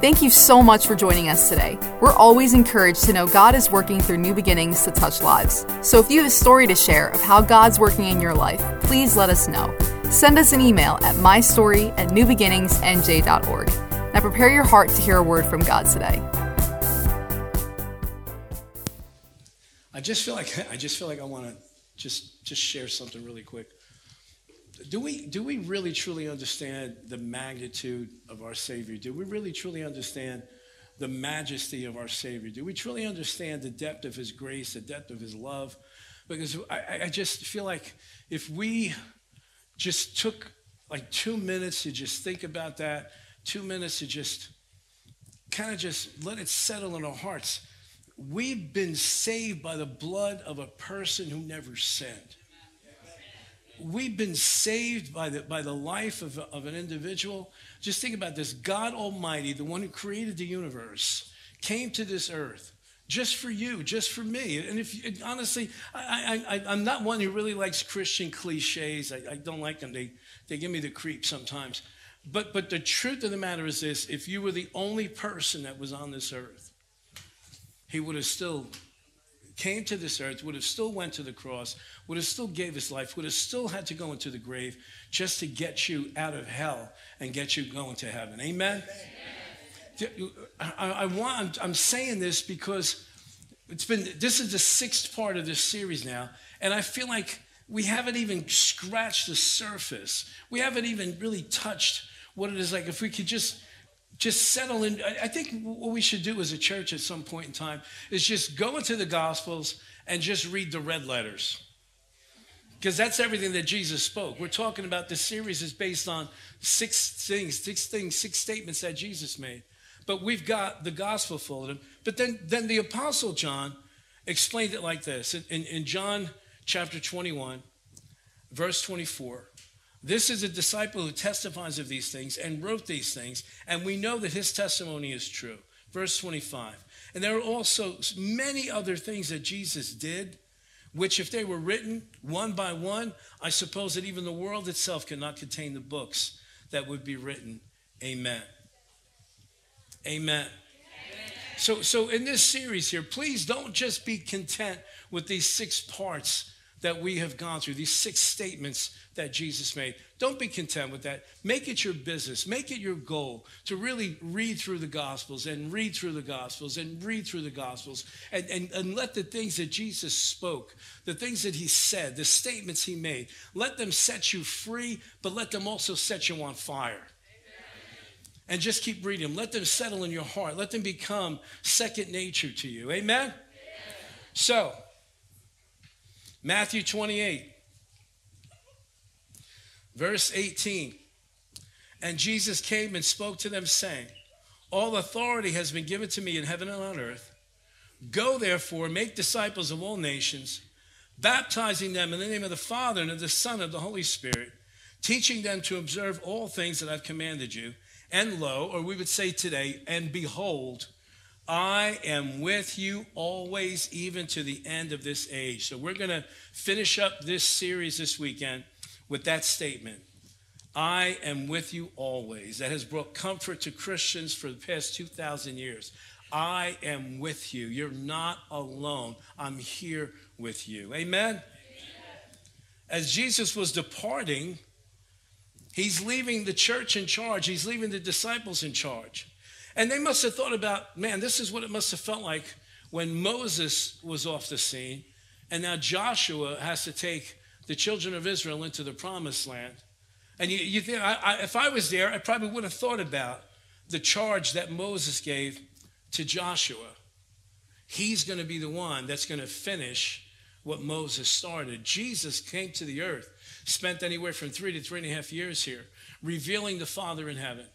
Thank you so much for joining us today. We're always encouraged to know God is working through new beginnings to touch lives. So if you have a story to share of how God's working in your life, please let us know. Send us an email at mystory at newbeginningsnj.org. Now prepare your heart to hear a word from God today. I just feel like I just feel like I want to just just share something really quick. Do we do we really truly understand the magnitude of our Savior? Do we really truly understand the majesty of our Savior? Do we truly understand the depth of His grace, the depth of His love? Because I, I just feel like if we just took like two minutes to just think about that, two minutes to just kind of just let it settle in our hearts. We've been saved by the blood of a person who never sinned we've been saved by the, by the life of, of an individual. Just think about this God Almighty, the one who created the universe, came to this earth just for you, just for me. And if honestly, I, I, I, am not one who really likes Christian cliches. I, I don't like them. They, they give me the creep sometimes. But, but the truth of the matter is this if you were the only person that was on this earth, he would have still came to this earth, would have still went to the cross, would have still gave his life, would have still had to go into the grave just to get you out of hell and get you going to heaven. Amen? Amen. I, I want, I'm saying this because it's been, this is the sixth part of this series now, and I feel like we haven't even scratched the surface. We haven't even really touched what it is like. If we could just just settle in. I think what we should do as a church at some point in time is just go into the Gospels and just read the red letters. Because that's everything that Jesus spoke. We're talking about this series is based on six things, six things, six statements that Jesus made. But we've got the gospel full of them. But then, then the Apostle John explained it like this in, in, in John chapter 21, verse 24. This is a disciple who testifies of these things and wrote these things, and we know that his testimony is true. Verse 25. And there are also many other things that Jesus did, which, if they were written one by one, I suppose that even the world itself cannot contain the books that would be written. Amen. Amen. So, so in this series here, please don't just be content with these six parts that we have gone through, these six statements that Jesus made. Don't be content with that. Make it your business, make it your goal to really read through the Gospels and read through the Gospels and read through the Gospels and, and, and let the things that Jesus spoke, the things that he said, the statements he made, let them set you free, but let them also set you on fire and just keep reading them. Let them settle in your heart. Let them become second nature to you. Amen? Amen. So, Matthew 28, verse 18. And Jesus came and spoke to them, saying, All authority has been given to me in heaven and on earth. Go therefore, make disciples of all nations, baptizing them in the name of the Father and of the Son and of the Holy Spirit, teaching them to observe all things that I've commanded you. And lo, or we would say today, and behold, I am with you always, even to the end of this age. So we're going to finish up this series this weekend with that statement. I am with you always. That has brought comfort to Christians for the past 2,000 years. I am with you. You're not alone. I'm here with you. Amen? Amen? As Jesus was departing, he's leaving the church in charge, he's leaving the disciples in charge. And they must have thought about, man, this is what it must have felt like when Moses was off the scene, and now Joshua has to take the children of Israel into the promised land. And you, you think, I, I, if I was there, I probably would have thought about the charge that Moses gave to Joshua. He's going to be the one that's going to finish what Moses started. Jesus came to the earth, spent anywhere from three to three and a half years here, revealing the Father in heaven.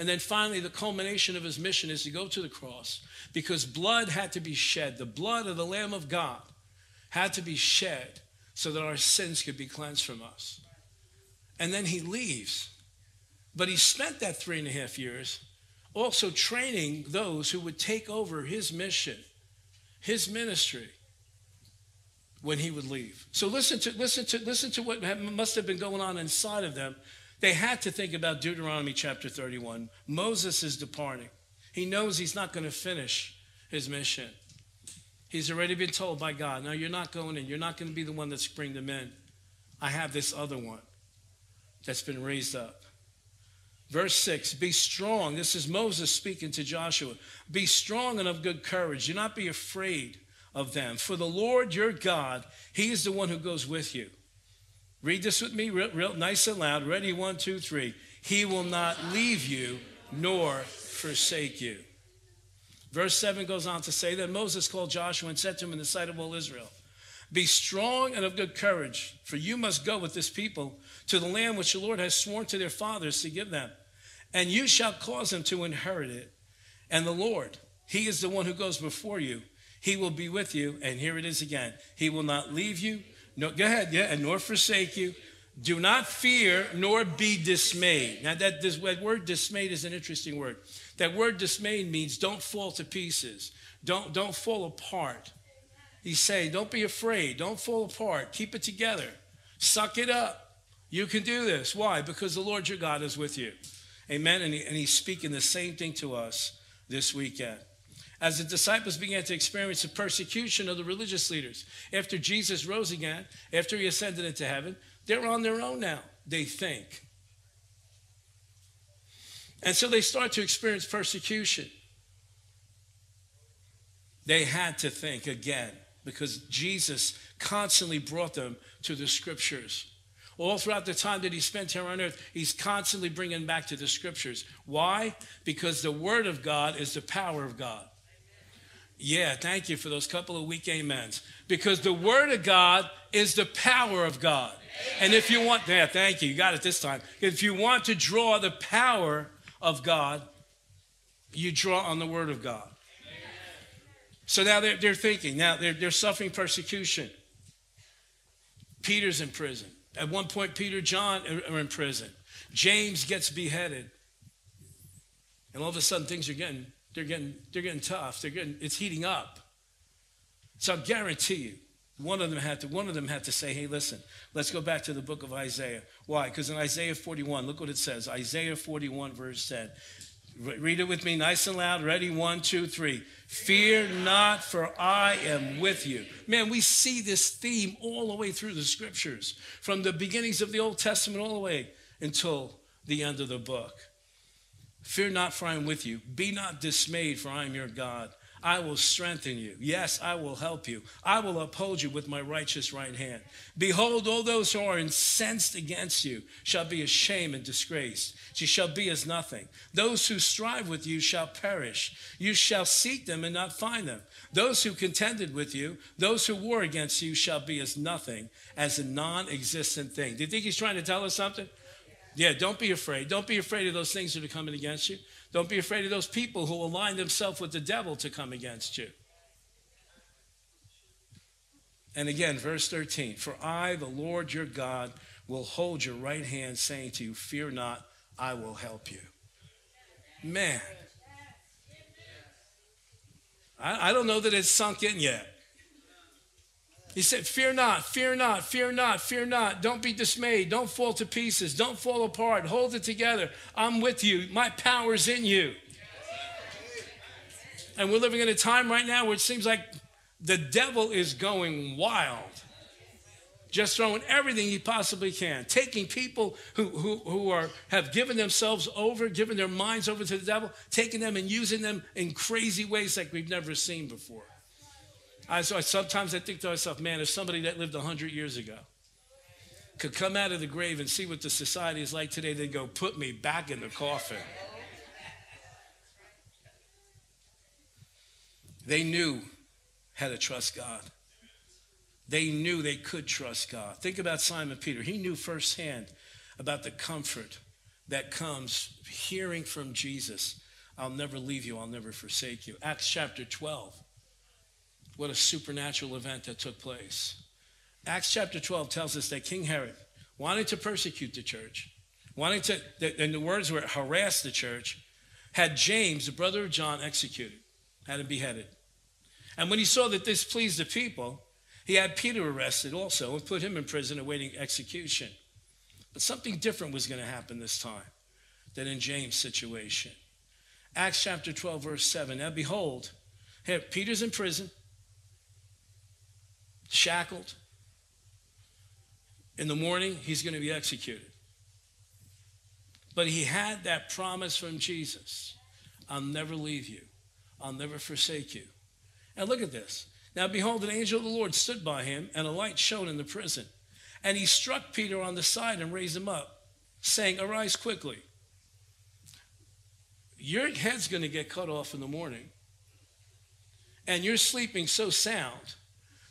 And then finally, the culmination of his mission is to go to the cross because blood had to be shed. The blood of the Lamb of God had to be shed so that our sins could be cleansed from us. And then he leaves. But he spent that three and a half years also training those who would take over his mission, his ministry, when he would leave. So listen to listen to listen to what must have been going on inside of them they had to think about Deuteronomy chapter 31. Moses is departing. He knows he's not going to finish his mission. He's already been told by God, no, you're not going in. You're not going to be the one that's bring them in. I have this other one that's been raised up. Verse 6 Be strong. This is Moses speaking to Joshua. Be strong and of good courage. Do not be afraid of them. For the Lord your God, He is the one who goes with you. Read this with me, real, real nice and loud. Ready? One, two, three. He will not leave you nor forsake you. Verse 7 goes on to say that Moses called Joshua and said to him in the sight of all Israel, Be strong and of good courage, for you must go with this people to the land which the Lord has sworn to their fathers to give them. And you shall cause them to inherit it. And the Lord, He is the one who goes before you. He will be with you. And here it is again. He will not leave you. No, go ahead, yeah, and nor forsake you. Do not fear nor be dismayed. Now, that, this, that word dismayed is an interesting word. That word dismayed means don't fall to pieces, don't, don't fall apart. He's saying, don't be afraid, don't fall apart, keep it together, suck it up. You can do this. Why? Because the Lord your God is with you. Amen. And, he, and he's speaking the same thing to us this weekend as the disciples began to experience the persecution of the religious leaders. After Jesus rose again, after he ascended into heaven, they're on their own now, they think. And so they start to experience persecution. They had to think again because Jesus constantly brought them to the scriptures. All throughout the time that he spent here on earth, he's constantly bringing back to the scriptures. Why? Because the word of God is the power of God. Yeah, thank you for those couple of weak amens. Because the word of God is the power of God. And if you want, yeah, thank you, you got it this time. If you want to draw the power of God, you draw on the word of God. So now they're, they're thinking, now they're, they're suffering persecution. Peter's in prison. At one point, Peter, John are in prison. James gets beheaded. And all of a sudden, things are getting, they're getting, they're getting tough. They're getting, it's heating up. So I guarantee you, one of them had to, one of them had to say, hey, listen, let's go back to the book of Isaiah. Why? Because in Isaiah 41, look what it says. Isaiah 41, verse 10. Read it with me nice and loud. Ready? One, two, three. Fear not, for I am with you. Man, we see this theme all the way through the scriptures, from the beginnings of the Old Testament all the way until the end of the book. Fear not, for I am with you. Be not dismayed, for I am your God. I will strengthen you. Yes, I will help you. I will uphold you with my righteous right hand. Behold, all those who are incensed against you shall be ashamed and disgraced. She shall be as nothing. Those who strive with you shall perish. You shall seek them and not find them. Those who contended with you, those who war against you, shall be as nothing, as a non existent thing. Do you think he's trying to tell us something? Yeah, don't be afraid. Don't be afraid of those things that are coming against you. Don't be afraid of those people who align themselves with the devil to come against you. And again, verse 13 For I, the Lord your God, will hold your right hand, saying to you, Fear not, I will help you. Man, I, I don't know that it's sunk in yet. He said, Fear not, fear not, fear not, fear not. Don't be dismayed. Don't fall to pieces. Don't fall apart. Hold it together. I'm with you. My power's in you. And we're living in a time right now where it seems like the devil is going wild, just throwing everything he possibly can, taking people who, who, who are, have given themselves over, given their minds over to the devil, taking them and using them in crazy ways like we've never seen before. I, so I, sometimes I think to myself, man, if somebody that lived 100 years ago could come out of the grave and see what the society is like today, they'd go, put me back in the coffin. They knew how to trust God. They knew they could trust God. Think about Simon Peter. He knew firsthand about the comfort that comes hearing from Jesus. I'll never leave you, I'll never forsake you. Acts chapter 12. What a supernatural event that took place. Acts chapter 12 tells us that King Herod, wanting to persecute the church, wanting to, and the words were harass the church, had James, the brother of John, executed, had him beheaded. And when he saw that this pleased the people, he had Peter arrested also and put him in prison awaiting execution. But something different was going to happen this time than in James' situation. Acts chapter 12, verse 7. Now behold, here, Peter's in prison, shackled. In the morning, he's going to be executed. But he had that promise from Jesus I'll never leave you, I'll never forsake you. And look at this. Now, behold, an angel of the Lord stood by him, and a light shone in the prison. And he struck Peter on the side and raised him up, saying, Arise quickly. Your head's going to get cut off in the morning. And you're sleeping so sound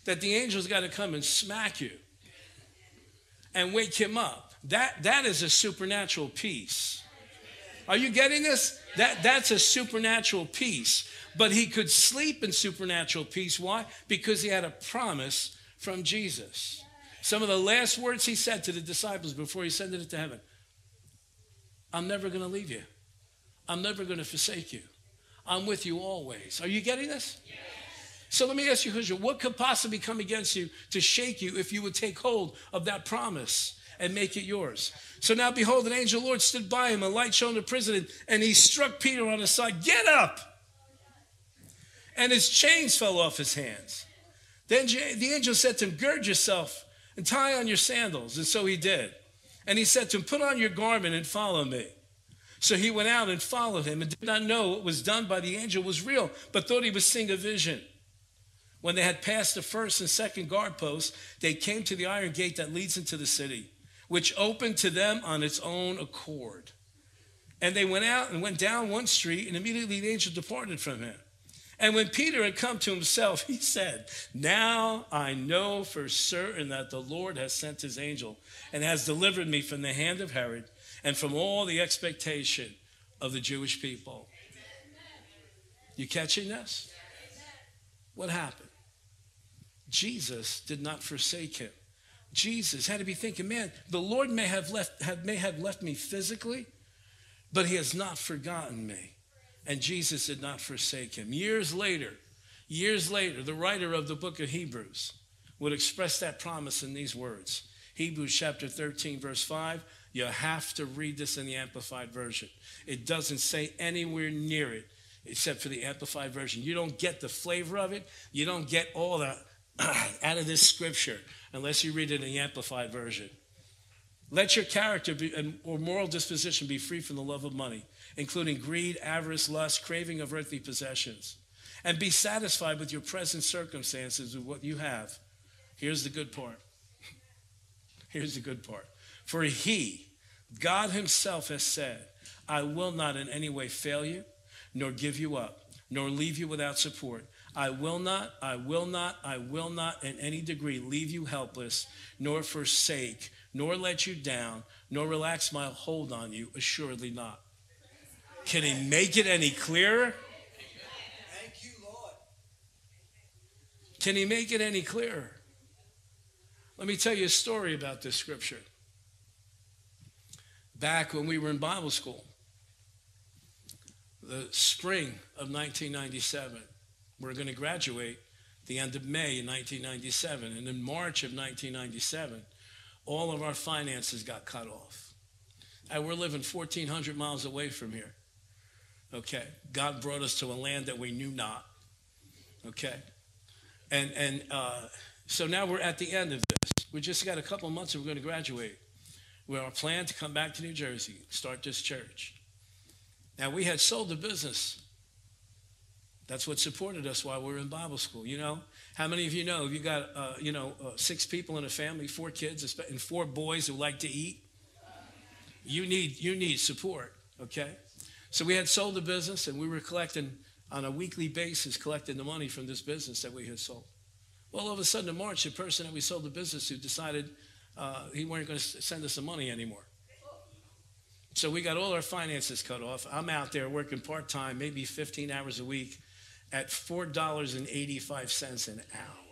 that the angel's got to come and smack you and wake him up. That, that is a supernatural peace. Are you getting this? That, that's a supernatural peace. But he could sleep in supernatural peace. Why? Because he had a promise from Jesus. Some of the last words he said to the disciples before he ascended into heaven I'm never going to leave you, I'm never going to forsake you. I'm with you always. Are you getting this? So let me ask you a question. What could possibly come against you to shake you if you would take hold of that promise and make it yours? So now behold, an angel Lord stood by him, a light shone in the prison, and he struck Peter on the side. Get up! And his chains fell off his hands. Then the angel said to him, Gird yourself and tie on your sandals. And so he did. And he said to him, Put on your garment and follow me. So he went out and followed him and did not know what was done by the angel was real, but thought he was seeing a vision. When they had passed the first and second guard posts, they came to the iron gate that leads into the city, which opened to them on its own accord. And they went out and went down one street, and immediately the angel departed from him. And when Peter had come to himself, he said, Now I know for certain that the Lord has sent his angel and has delivered me from the hand of Herod and from all the expectation of the Jewish people. You catching this? What happened? Jesus did not forsake him. Jesus had to be thinking, man, the Lord may have left, have, may have left me physically, but he has not forgotten me and Jesus did not forsake him. Years later, years later, the writer of the book of Hebrews would express that promise in these words. Hebrews chapter 13, verse 5. You have to read this in the Amplified Version. It doesn't say anywhere near it except for the Amplified Version. You don't get the flavor of it. You don't get all the out of this scripture unless you read it in the Amplified Version. Let your character be, or moral disposition be free from the love of money including greed, avarice, lust, craving of earthly possessions. And be satisfied with your present circumstances with what you have. Here's the good part. Here's the good part. For he, God himself, has said, I will not in any way fail you, nor give you up, nor leave you without support. I will not, I will not, I will not in any degree leave you helpless, nor forsake, nor let you down, nor relax my hold on you, assuredly not. Can he make it any clearer? Thank you, Lord. Can he make it any clearer? Let me tell you a story about this scripture. Back when we were in Bible school, the spring of 1997, we're going to graduate the end of May 1997. And in March of 1997, all of our finances got cut off. And we're living 1,400 miles away from here. Okay. God brought us to a land that we knew not. Okay. And, and uh, so now we're at the end of this. We just got a couple months and we're going to graduate. We're our plan to come back to New Jersey, start this church. Now, we had sold the business. That's what supported us while we were in Bible school. You know, how many of you know if you got, uh, you know, uh, six people in a family, four kids, and four boys who like to eat? You need, you need support, okay? So we had sold the business and we were collecting on a weekly basis, collecting the money from this business that we had sold. Well, all of a sudden in March, the person that we sold the business to decided uh, he weren't going to send us the money anymore. So we got all our finances cut off. I'm out there working part time, maybe 15 hours a week, at $4.85 an hour.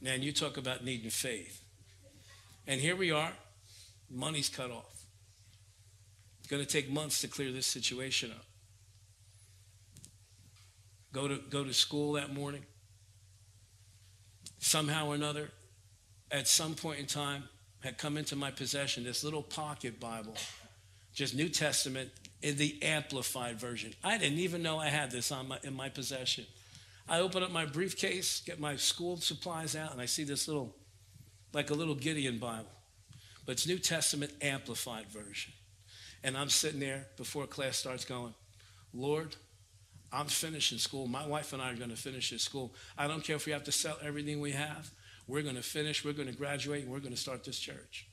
Man, you talk about needing faith. And here we are, money's cut off It's going to take months to clear this situation up. Go to, go to school that morning. Somehow or another, at some point in time, had come into my possession this little pocket Bible, just New Testament, in the amplified version. I didn't even know I had this my, in my possession. I open up my briefcase, get my school supplies out, and I see this little, like a little Gideon Bible. But it's New Testament amplified version. And I'm sitting there before class starts going, Lord, I'm finishing school. My wife and I are going to finish this school. I don't care if we have to sell everything we have. We're going to finish. We're going to graduate. And we're going to start this church.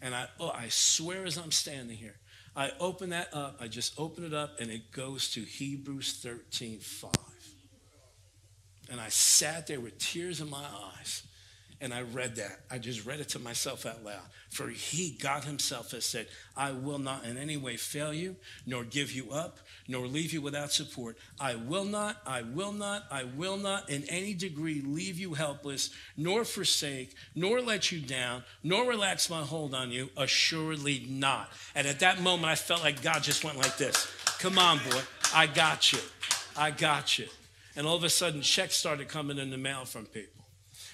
And I, oh, I swear as I'm standing here, I open that up. I just open it up, and it goes to Hebrews 13 5. And I sat there with tears in my eyes. And I read that. I just read it to myself out loud. For he, God himself, has said, I will not in any way fail you, nor give you up, nor leave you without support. I will not, I will not, I will not in any degree leave you helpless, nor forsake, nor let you down, nor relax my hold on you. Assuredly not. And at that moment, I felt like God just went like this Come on, boy. I got you. I got you. And all of a sudden, checks started coming in the mail from people.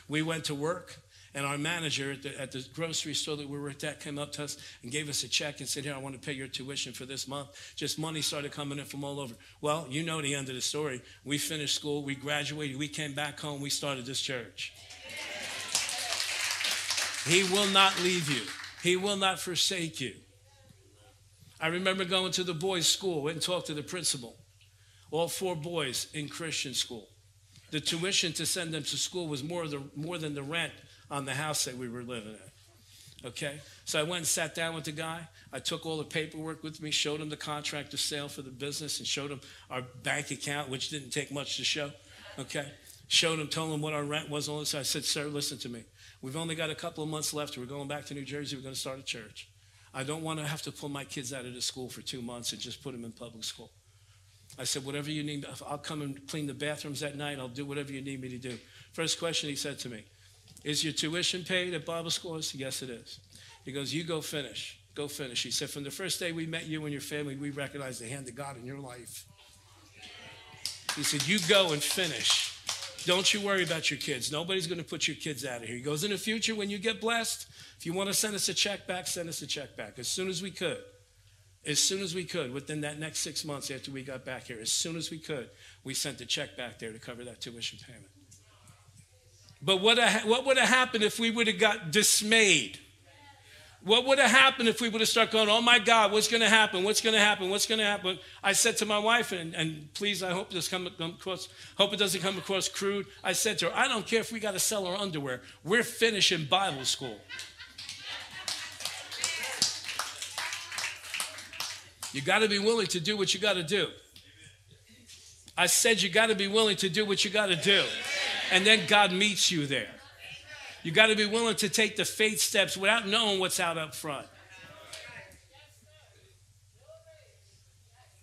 We went to work, and our manager at the, at the grocery store that we were at came up to us and gave us a check and said, Here, I want to pay your tuition for this month. Just money started coming in from all over. Well, you know the end of the story. We finished school, we graduated, we came back home, we started this church. He will not leave you, He will not forsake you. I remember going to the boys' school and talked to the principal. All four boys in Christian school the tuition to send them to school was more, the, more than the rent on the house that we were living in. Okay? So I went and sat down with the guy. I took all the paperwork with me, showed him the contract of sale for the business, and showed him our bank account, which didn't take much to show. Okay? Showed him, told him what our rent was. All this. I said, Sir, listen to me. We've only got a couple of months left. We're going back to New Jersey. We're going to start a church. I don't want to have to pull my kids out of the school for two months and just put them in public school. I said, whatever you need, I'll come and clean the bathrooms at night. I'll do whatever you need me to do. First question he said to me, is your tuition paid at Bible school? I said, yes, it is. He goes, you go finish. Go finish. He said, from the first day we met you and your family, we recognized the hand of God in your life. He said, you go and finish. Don't you worry about your kids. Nobody's going to put your kids out of here. He goes, in the future, when you get blessed, if you want to send us a check back, send us a check back as soon as we could as soon as we could, within that next six months after we got back here, as soon as we could, we sent a check back there to cover that tuition payment. But what, what would have happened if we would have got dismayed? What would have happened if we would have started going, oh my God, what's going to happen? What's going to happen? What's going to happen? I said to my wife, and, and please, I hope this come across, hope it doesn't come across crude. I said to her, I don't care if we got to sell our underwear. We're finishing Bible school. You got to be willing to do what you got to do. I said you got to be willing to do what you got to do. And then God meets you there. You got to be willing to take the faith steps without knowing what's out up front.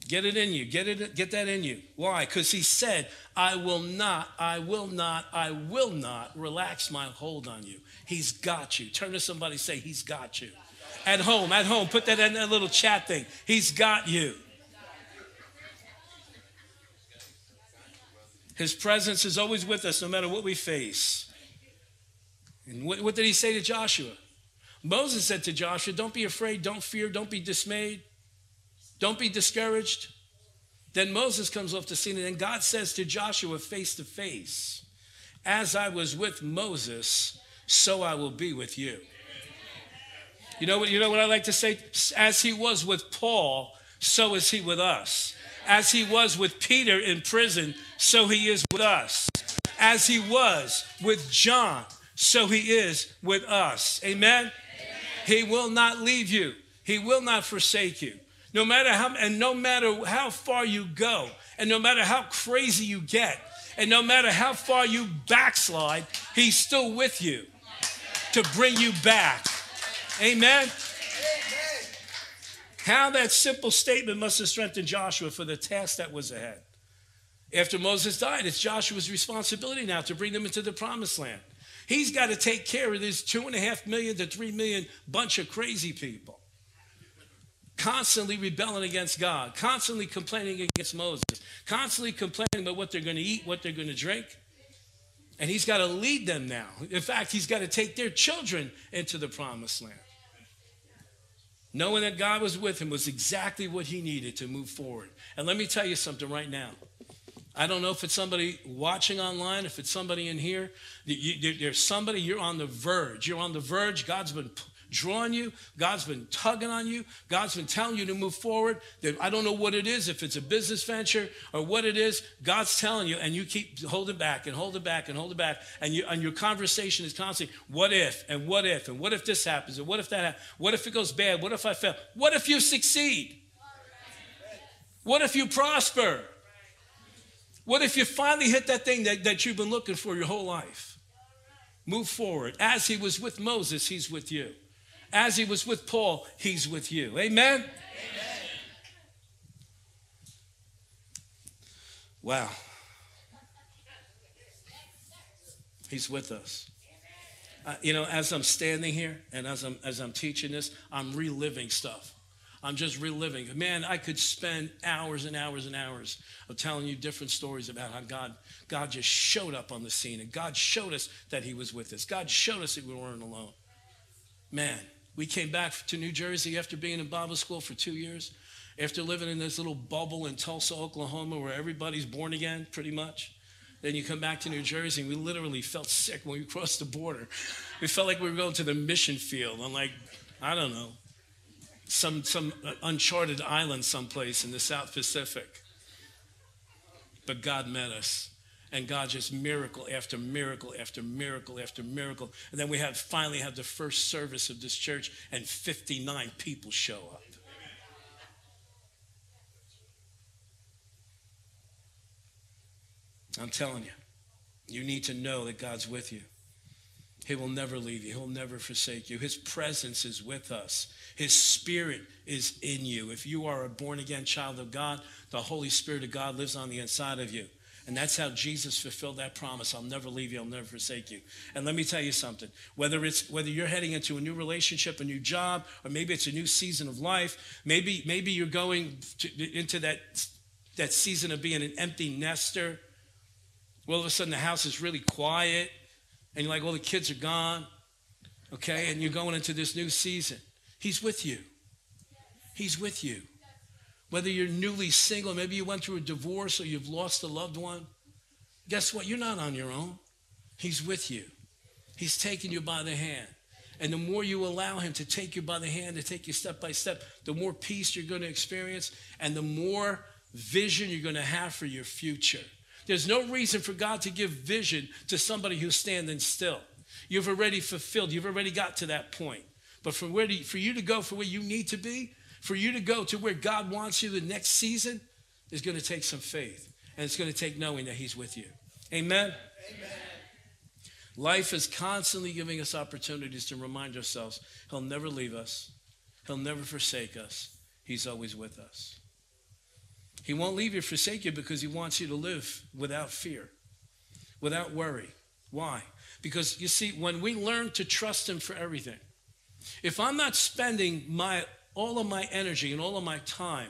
Get it in you. Get it get that in you. Why? Cuz he said, "I will not, I will not, I will not relax my hold on you." He's got you. Turn to somebody say, "He's got you." At home, at home. Put that in that little chat thing. He's got you. His presence is always with us no matter what we face. And what, what did he say to Joshua? Moses said to Joshua, Don't be afraid, don't fear, don't be dismayed, don't be discouraged. Then Moses comes off the scene, and then God says to Joshua face to face, As I was with Moses, so I will be with you. You know what, you know what I like to say? As he was with Paul, so is he with us. As he was with Peter in prison, so he is with us. As he was with John, so he is with us. Amen? Amen? He will not leave you. He will not forsake you. No matter how and no matter how far you go, and no matter how crazy you get, and no matter how far you backslide, he's still with you to bring you back. Amen. How that simple statement must have strengthened Joshua for the task that was ahead. After Moses died, it's Joshua's responsibility now to bring them into the promised land. He's got to take care of this two and a half million to three million bunch of crazy people. Constantly rebelling against God, constantly complaining against Moses, constantly complaining about what they're going to eat, what they're going to drink. And he's got to lead them now. In fact, he's got to take their children into the promised land. Knowing that God was with him was exactly what he needed to move forward. And let me tell you something right now. I don't know if it's somebody watching online, if it's somebody in here. There's somebody, you're on the verge. You're on the verge. God's been drawing you. God's been tugging on you. God's been telling you to move forward. I don't know what it is, if it's a business venture or what it is. God's telling you, and you keep holding back and holding back and holding back. And, you, and your conversation is constantly, what if, and what if, and what if this happens, and what if that happens? What if it goes bad? What if I fail? What if you succeed? What if you prosper? What if you finally hit that thing that, that you've been looking for your whole life? Move forward. As he was with Moses, he's with you. As he was with Paul, he's with you. Amen? Amen. Wow. He's with us. Uh, you know, as I'm standing here and as I'm as I'm teaching this, I'm reliving stuff. I'm just reliving. Man, I could spend hours and hours and hours of telling you different stories about how God, God just showed up on the scene and God showed us that He was with us. God showed us that we weren't alone. Man, we came back to New Jersey after being in Bible school for two years, after living in this little bubble in Tulsa, Oklahoma, where everybody's born again, pretty much. Then you come back to New Jersey, and we literally felt sick when we crossed the border. We felt like we were going to the mission field on, like, I don't know, some, some uncharted island someplace in the South Pacific. But God met us. And God just miracle after miracle after miracle after miracle. And then we finally have the first service of this church, and 59 people show up. I'm telling you, you need to know that God's with you. He will never leave you. He'll never forsake you. His presence is with us. His spirit is in you. If you are a born again child of God, the Holy Spirit of God lives on the inside of you. And that's how Jesus fulfilled that promise. I'll never leave you. I'll never forsake you. And let me tell you something. Whether it's whether you're heading into a new relationship, a new job, or maybe it's a new season of life, maybe maybe you're going to, into that that season of being an empty nester. Well, all of a sudden the house is really quiet, and you're like, well, the kids are gone, okay, and you're going into this new season. He's with you. He's with you. Whether you're newly single, maybe you went through a divorce or you've lost a loved one, guess what? You're not on your own. He's with you. He's taking you by the hand. And the more you allow Him to take you by the hand, to take you step by step, the more peace you're going to experience and the more vision you're going to have for your future. There's no reason for God to give vision to somebody who's standing still. You've already fulfilled, you've already got to that point. But for, where for you to go for where you need to be, for you to go to where God wants you the next season is going to take some faith. And it's going to take knowing that He's with you. Amen? Amen. Life is constantly giving us opportunities to remind ourselves He'll never leave us, He'll never forsake us. He's always with us. He won't leave you, forsake you, because He wants you to live without fear, without worry. Why? Because you see, when we learn to trust Him for everything, if I'm not spending my all of my energy and all of my time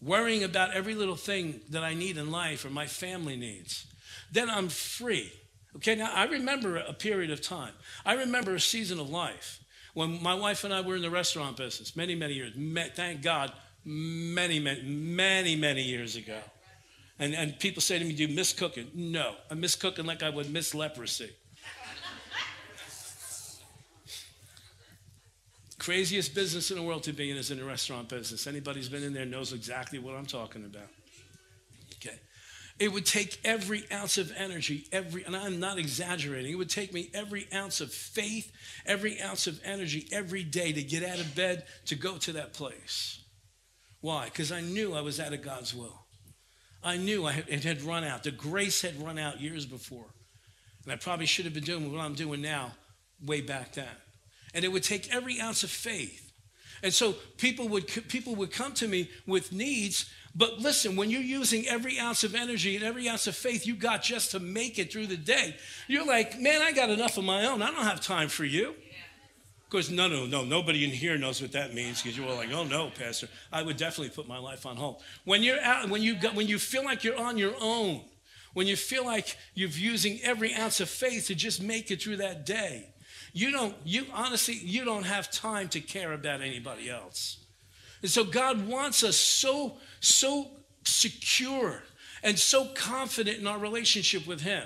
worrying about every little thing that I need in life or my family needs, then I'm free. Okay, now I remember a period of time. I remember a season of life when my wife and I were in the restaurant business many, many years. Thank God, many, many, many, many years ago. And, and people say to me, Do you miss cooking? No, I miss cooking like I would miss leprosy. Craziest business in the world to be in is in the restaurant business. Anybody who's been in there knows exactly what I'm talking about. Okay. It would take every ounce of energy, every, and I'm not exaggerating, it would take me every ounce of faith, every ounce of energy every day to get out of bed to go to that place. Why? Because I knew I was out of God's will. I knew I had, it had run out. The grace had run out years before. And I probably should have been doing what I'm doing now way back then. And it would take every ounce of faith. And so people would, people would come to me with needs. But listen, when you're using every ounce of energy and every ounce of faith you got just to make it through the day, you're like, man, I got enough of my own. I don't have time for you. Of course, no, no, no. Nobody in here knows what that means because you're all like, "Oh no, Pastor, I would definitely put my life on hold." When you're out, when you got, when you feel like you're on your own, when you feel like you're using every ounce of faith to just make it through that day, you don't, you honestly, you don't have time to care about anybody else. And so God wants us so, so secure and so confident in our relationship with Him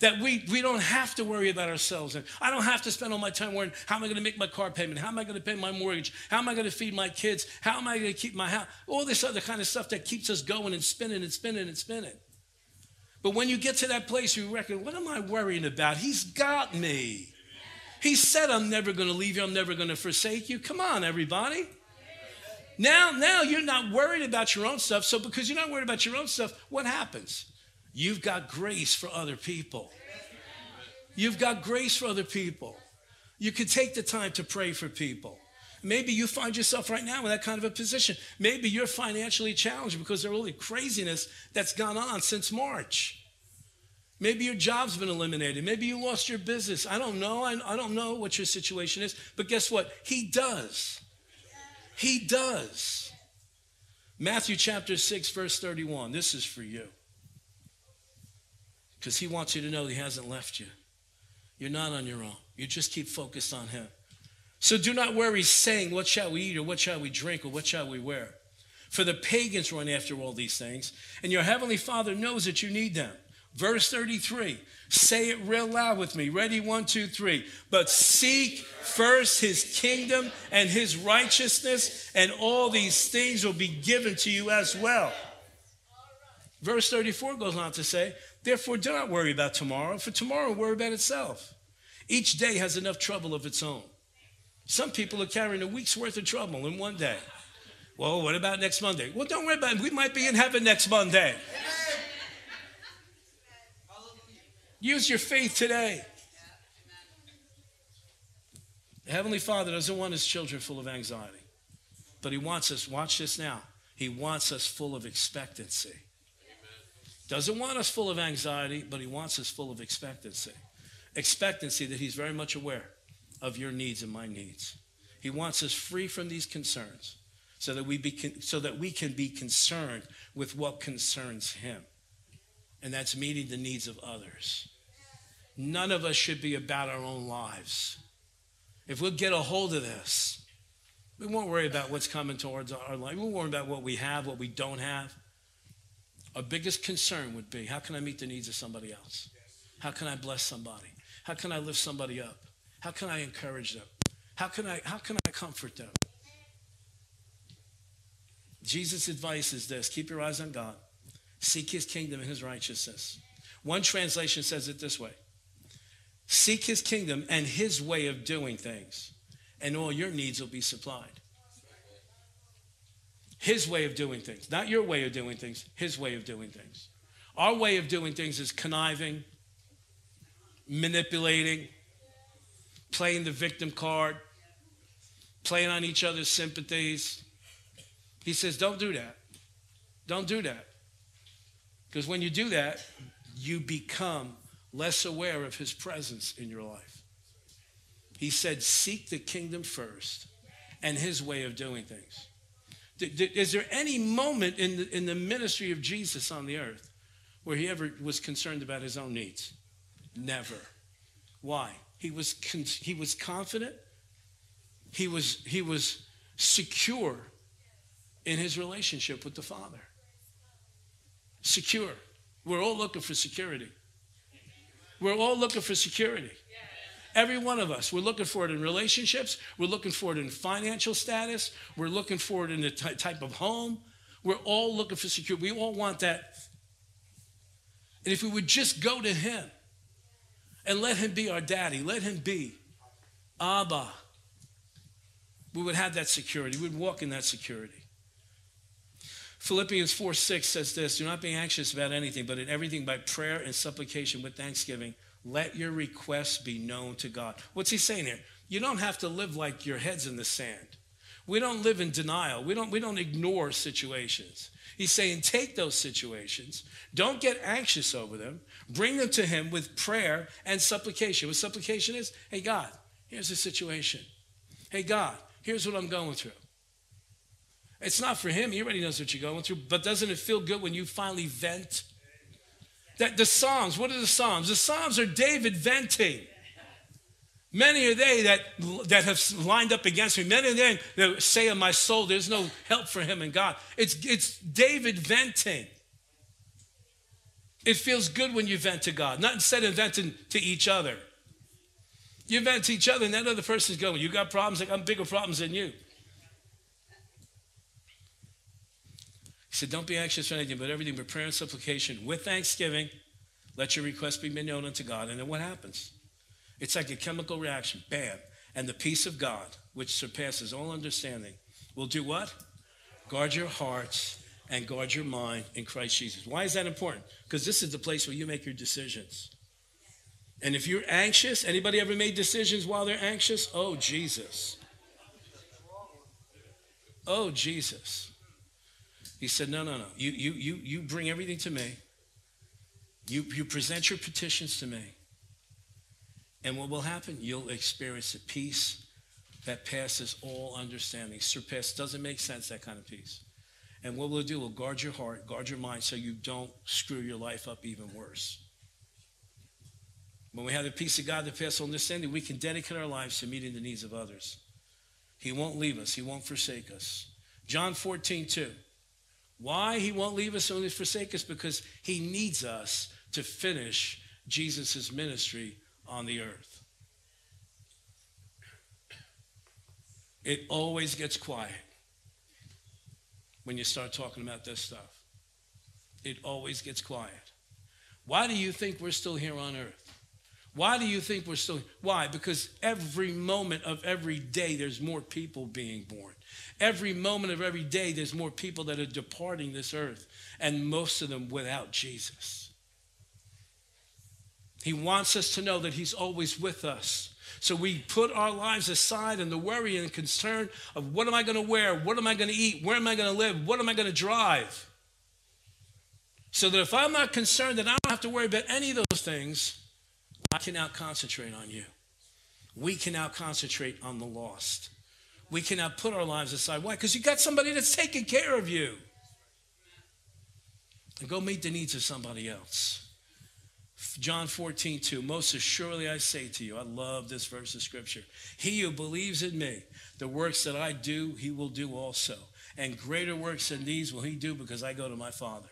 that we, we don't have to worry about ourselves. And I don't have to spend all my time worrying, how am I going to make my car payment? How am I going to pay my mortgage? How am I going to feed my kids? How am I going to keep my house? All this other kind of stuff that keeps us going and spinning and spinning and spinning. But when you get to that place, you reckon, what am I worrying about? He's got me. He said, I'm never going to leave you. I'm never going to forsake you. Come on, everybody. Now, now you're not worried about your own stuff. So because you're not worried about your own stuff, what happens? You've got grace for other people. You've got grace for other people. You can take the time to pray for people. Maybe you find yourself right now in that kind of a position. Maybe you're financially challenged because of all the craziness that's gone on since March. Maybe your job's been eliminated. Maybe you lost your business. I don't know. I, don't know what your situation is. But guess what? He does. He does. Matthew chapter 6, verse 31. This is for you. Because he wants you to know he hasn't left you. You're not on your own. You just keep focused on him. So do not worry, saying, What shall we eat, or what shall we drink, or what shall we wear? For the pagans run after all these things, and your heavenly Father knows that you need them. Verse 33 Say it real loud with me. Ready? One, two, three. But seek first his kingdom and his righteousness, and all these things will be given to you as well. Verse 34 goes on to say, Therefore, do not worry about tomorrow, for tomorrow will worry about itself. Each day has enough trouble of its own. Some people are carrying a week's worth of trouble in one day. Well, what about next Monday? Well, don't worry about it. We might be in heaven next Monday. Use your faith today. The Heavenly Father doesn't want his children full of anxiety, but he wants us, watch this now, he wants us full of expectancy. Doesn't want us full of anxiety, but he wants us full of expectancy. Expectancy that he's very much aware of your needs and my needs. He wants us free from these concerns so that we, be, so that we can be concerned with what concerns him and that's meeting the needs of others. None of us should be about our own lives. If we'll get a hold of this, we won't worry about what's coming towards our life. We won't worry about what we have, what we don't have. Our biggest concern would be how can I meet the needs of somebody else? How can I bless somebody? How can I lift somebody up? How can I encourage them? How can I, how can I comfort them? Jesus' advice is this keep your eyes on God. Seek his kingdom and his righteousness. One translation says it this way Seek his kingdom and his way of doing things, and all your needs will be supplied. His way of doing things, not your way of doing things, his way of doing things. Our way of doing things is conniving, manipulating, playing the victim card, playing on each other's sympathies. He says, Don't do that. Don't do that. Because when you do that, you become less aware of his presence in your life. He said, Seek the kingdom first and his way of doing things. Is there any moment in the, in the ministry of Jesus on the earth where he ever was concerned about his own needs? Never. Why? He was, he was confident, he was, he was secure in his relationship with the Father secure. We're all looking for security. We're all looking for security. Every one of us. We're looking for it in relationships. We're looking for it in financial status. We're looking for it in the t- type of home. We're all looking for security. We all want that. And if we would just go to Him and let Him be our daddy, let Him be Abba, we would have that security. We'd walk in that security. Philippians 4 6 says this Do not be anxious about anything, but in everything by prayer and supplication with thanksgiving, let your requests be known to God. What's he saying here? You don't have to live like your head's in the sand. We don't live in denial. We don't, we don't ignore situations. He's saying, take those situations. Don't get anxious over them. Bring them to Him with prayer and supplication. What supplication is? Hey, God, here's the situation. Hey, God, here's what I'm going through. It's not for him. He already knows what you're going through. But doesn't it feel good when you finally vent? That the Psalms, what are the Psalms? The Psalms are David venting. Many are they that, that have lined up against me. Many are they that say of my soul, there's no help for him in God. It's, it's David venting. It feels good when you vent to God, not instead of venting to each other. You vent to each other, and that other person's going, You got problems? Like, I'm bigger problems than you. Said, Don't be anxious for anything, but everything with prayer and supplication with thanksgiving. Let your request be made known unto God. And then what happens? It's like a chemical reaction. Bam. And the peace of God, which surpasses all understanding, will do what? Guard your hearts and guard your mind in Christ Jesus. Why is that important? Because this is the place where you make your decisions. And if you're anxious, anybody ever made decisions while they're anxious? Oh, Jesus. Oh, Jesus. He said, No, no, no. You, you, you, you bring everything to me. You, you present your petitions to me. And what will happen? You'll experience a peace that passes all understanding. Surpass doesn't make sense, that kind of peace. And what will it do? Will guard your heart, guard your mind so you don't screw your life up even worse. When we have the peace of God that passes all understanding, we can dedicate our lives to meeting the needs of others. He won't leave us, He won't forsake us. John 14, 2. Why He won't leave us only forsake us? Because He needs us to finish Jesus' ministry on the earth. It always gets quiet when you start talking about this stuff. It always gets quiet. Why do you think we're still here on earth? Why do you think we're still why? Because every moment of every day there's more people being born. Every moment of every day there's more people that are departing this earth and most of them without Jesus. He wants us to know that He's always with us. So we put our lives aside and the worry and concern of what am I going to wear? What am I going to eat? Where am I going to live? What am I going to drive? So that if I'm not concerned, that I don't have to worry about any of those things, I can now concentrate on you. We can now concentrate on the lost. We can now put our lives aside. Why? Because you got somebody that's taking care of you. And go meet the needs of somebody else. John 14, 2. Most assuredly I say to you, I love this verse of scripture. He who believes in me, the works that I do, he will do also. And greater works than these will he do because I go to my Father.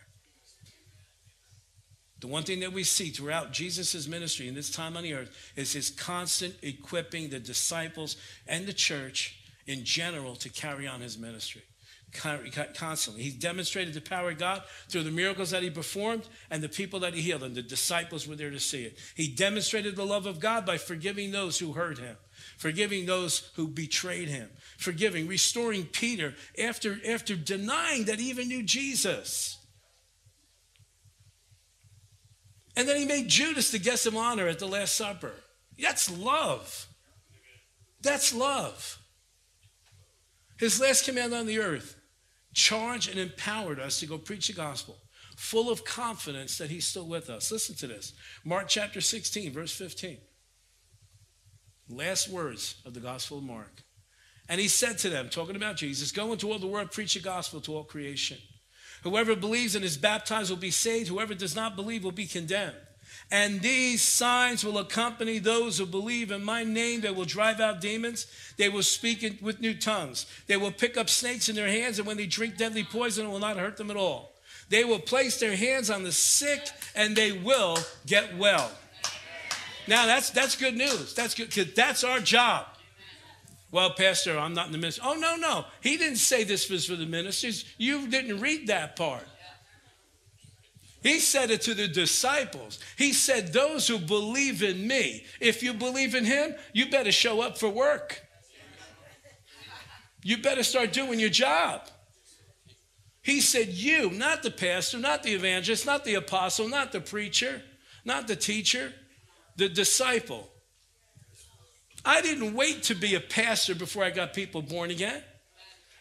The one thing that we see throughout Jesus' ministry in this time on the earth is his constant equipping the disciples and the church in general to carry on his ministry constantly. He demonstrated the power of God through the miracles that he performed and the people that he healed, and the disciples were there to see it. He demonstrated the love of God by forgiving those who hurt him, forgiving those who betrayed him, forgiving, restoring Peter after, after denying that he even knew Jesus. And then he made Judas the guest of honor at the Last Supper. That's love. That's love. His last command on the earth charged and empowered us to go preach the gospel, full of confidence that he's still with us. Listen to this Mark chapter 16, verse 15. Last words of the gospel of Mark. And he said to them, talking about Jesus, Go into all the world, preach the gospel to all creation. Whoever believes and is baptized will be saved. Whoever does not believe will be condemned. And these signs will accompany those who believe in my name. They will drive out demons. They will speak with new tongues. They will pick up snakes in their hands, and when they drink deadly poison, it will not hurt them at all. They will place their hands on the sick, and they will get well. Now that's that's good news. That's good because that's our job. Well, Pastor, I'm not in the ministry. Oh no, no. He didn't say this was for the ministers. You didn't read that part. He said it to the disciples. He said, Those who believe in me, if you believe in him, you better show up for work. You better start doing your job. He said, You, not the pastor, not the evangelist, not the apostle, not the preacher, not the teacher, the disciple. I didn't wait to be a pastor before I got people born again.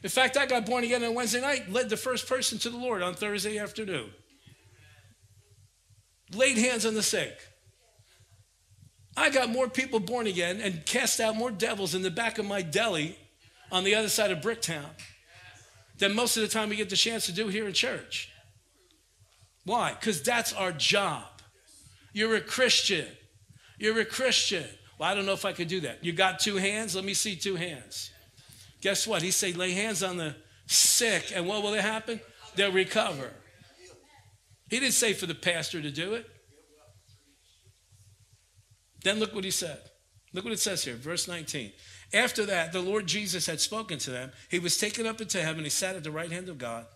In fact, I got born again on Wednesday night, led the first person to the Lord on Thursday afternoon laid hands on the sick. I got more people born again and cast out more devils in the back of my deli on the other side of Bricktown than most of the time we get the chance to do here in church. Why? Because that's our job. You're a Christian. You're a Christian. Well, I don't know if I could do that. You got two hands? Let me see two hands. Guess what? He said, lay hands on the sick, and what will it happen? They'll recover. He didn't say for the pastor to do it. Then look what he said. Look what it says here, verse 19. After that, the Lord Jesus had spoken to them. He was taken up into heaven. He sat at the right hand of God.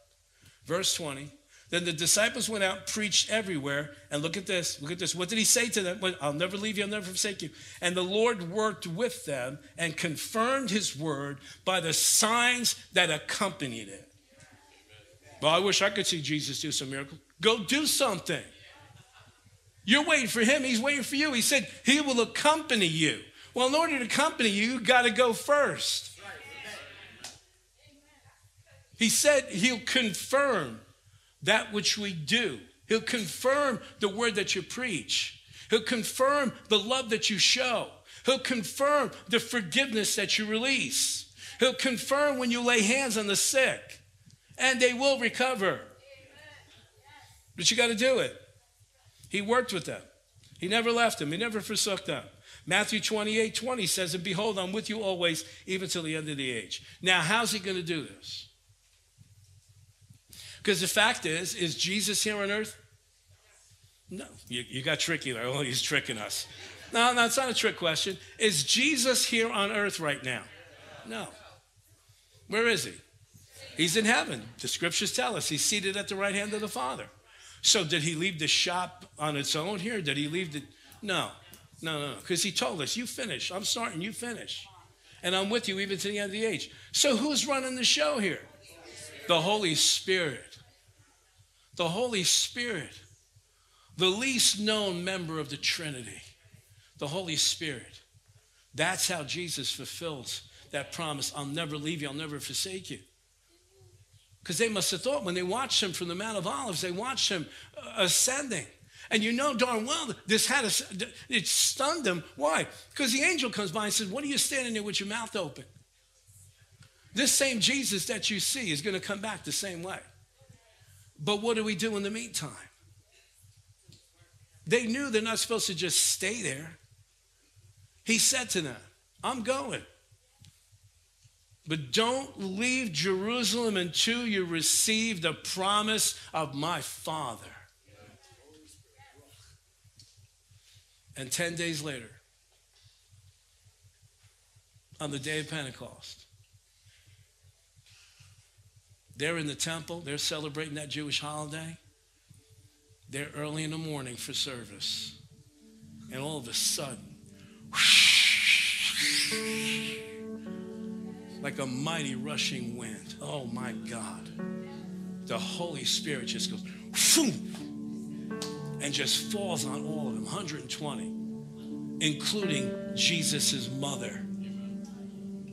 Verse 20. Then the disciples went out, preached everywhere. And look at this. Look at this. What did he say to them? I'll never leave you. I'll never forsake you. And the Lord worked with them and confirmed his word by the signs that accompanied it. Well, I wish I could see Jesus do some miracle. Go do something. You're waiting for him. He's waiting for you. He said he will accompany you. Well, in order to accompany you, you got to go first. He said he'll confirm that which we do. He'll confirm the word that you preach. He'll confirm the love that you show. He'll confirm the forgiveness that you release. He'll confirm when you lay hands on the sick, and they will recover. But you got to do it. He worked with them. He never left them. He never forsook them. Matthew 28 20 says, And behold, I'm with you always, even till the end of the age. Now, how's he going to do this? Because the fact is, is Jesus here on earth? No. You, you got tricky there. Oh, he's tricking us. No, no, it's not a trick question. Is Jesus here on earth right now? No. Where is he? He's in heaven. The scriptures tell us he's seated at the right hand of the Father. So did he leave the shop on its own here? Did he leave the. No. No, no, no. Because he told us, you finish. I'm starting, you finish. And I'm with you even to the end of the age. So who's running the show here? The Holy Spirit. The Holy Spirit. The least known member of the Trinity. The Holy Spirit. That's how Jesus fulfills that promise. I'll never leave you, I'll never forsake you. Because they must have thought when they watched him from the Mount of Olives, they watched him uh, ascending. And you know darn well this had a, it stunned them. Why? Because the angel comes by and says, What are you standing there with your mouth open? This same Jesus that you see is going to come back the same way. But what do we do in the meantime? They knew they're not supposed to just stay there. He said to them, I'm going. But don't leave Jerusalem until you receive the promise of my Father. And 10 days later, on the day of Pentecost, they're in the temple, they're celebrating that Jewish holiday. They're early in the morning for service. And all of a sudden, like a mighty rushing wind. Oh my God. The Holy Spirit just goes, and just falls on all of them 120 including jesus' mother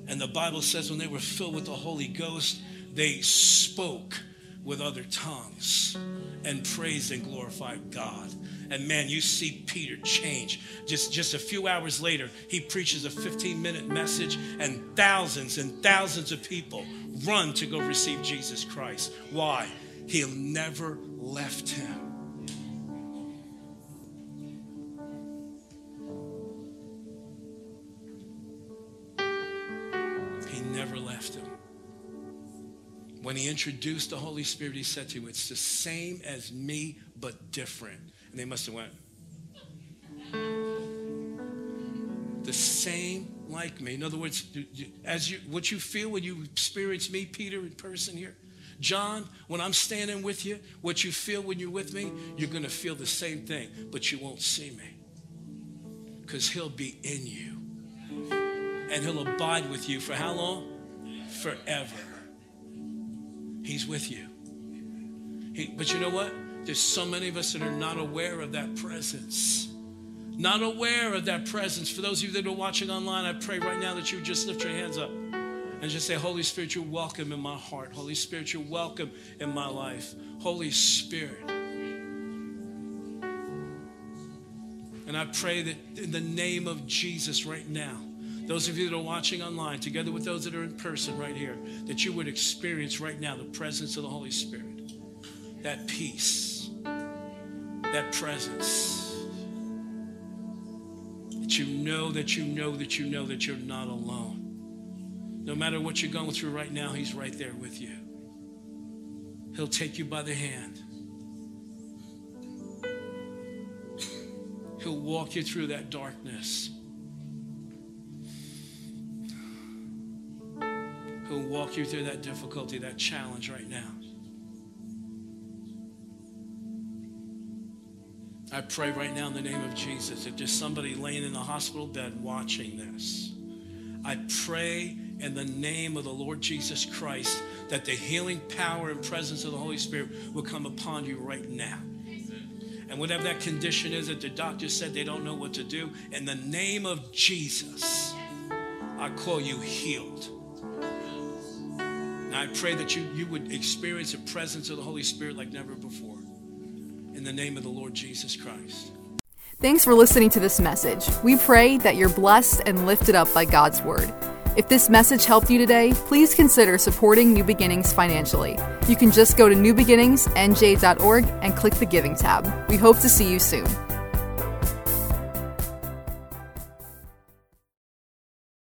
and the bible says when they were filled with the holy ghost they spoke with other tongues and praise and glorify god. And man you see peter change. Just just a few hours later he preaches a 15 minute message and thousands and thousands of people run to go receive jesus christ. Why? He'll never left him when he introduced the Holy Spirit, he said to him, It's the same as me, but different. And they must have went, The same like me. In other words, as you what you feel when you experience me, Peter, in person here. John, when I'm standing with you, what you feel when you're with me, you're going to feel the same thing, but you won't see me. Because he'll be in you. And he'll abide with you for how long? Forever. He's with you. He, but you know what? There's so many of us that are not aware of that presence. Not aware of that presence. For those of you that are watching online, I pray right now that you just lift your hands up and just say, Holy Spirit, you're welcome in my heart. Holy Spirit, you're welcome in my life. Holy Spirit. And I pray that in the name of Jesus right now, those of you that are watching online, together with those that are in person right here, that you would experience right now the presence of the Holy Spirit, that peace, that presence. That you know that you know that you know that you're not alone. No matter what you're going through right now, He's right there with you. He'll take you by the hand. He'll walk you through that darkness. Walk you through that difficulty, that challenge right now. I pray right now in the name of Jesus, if there's somebody laying in the hospital bed watching this, I pray in the name of the Lord Jesus Christ that the healing power and presence of the Holy Spirit will come upon you right now. And whatever that condition is that the doctor said they don't know what to do, in the name of Jesus, I call you healed. I pray that you, you would experience the presence of the Holy Spirit like never before. In the name of the Lord Jesus Christ. Thanks for listening to this message. We pray that you're blessed and lifted up by God's Word. If this message helped you today, please consider supporting New Beginnings financially. You can just go to newbeginningsnj.org and click the Giving tab. We hope to see you soon.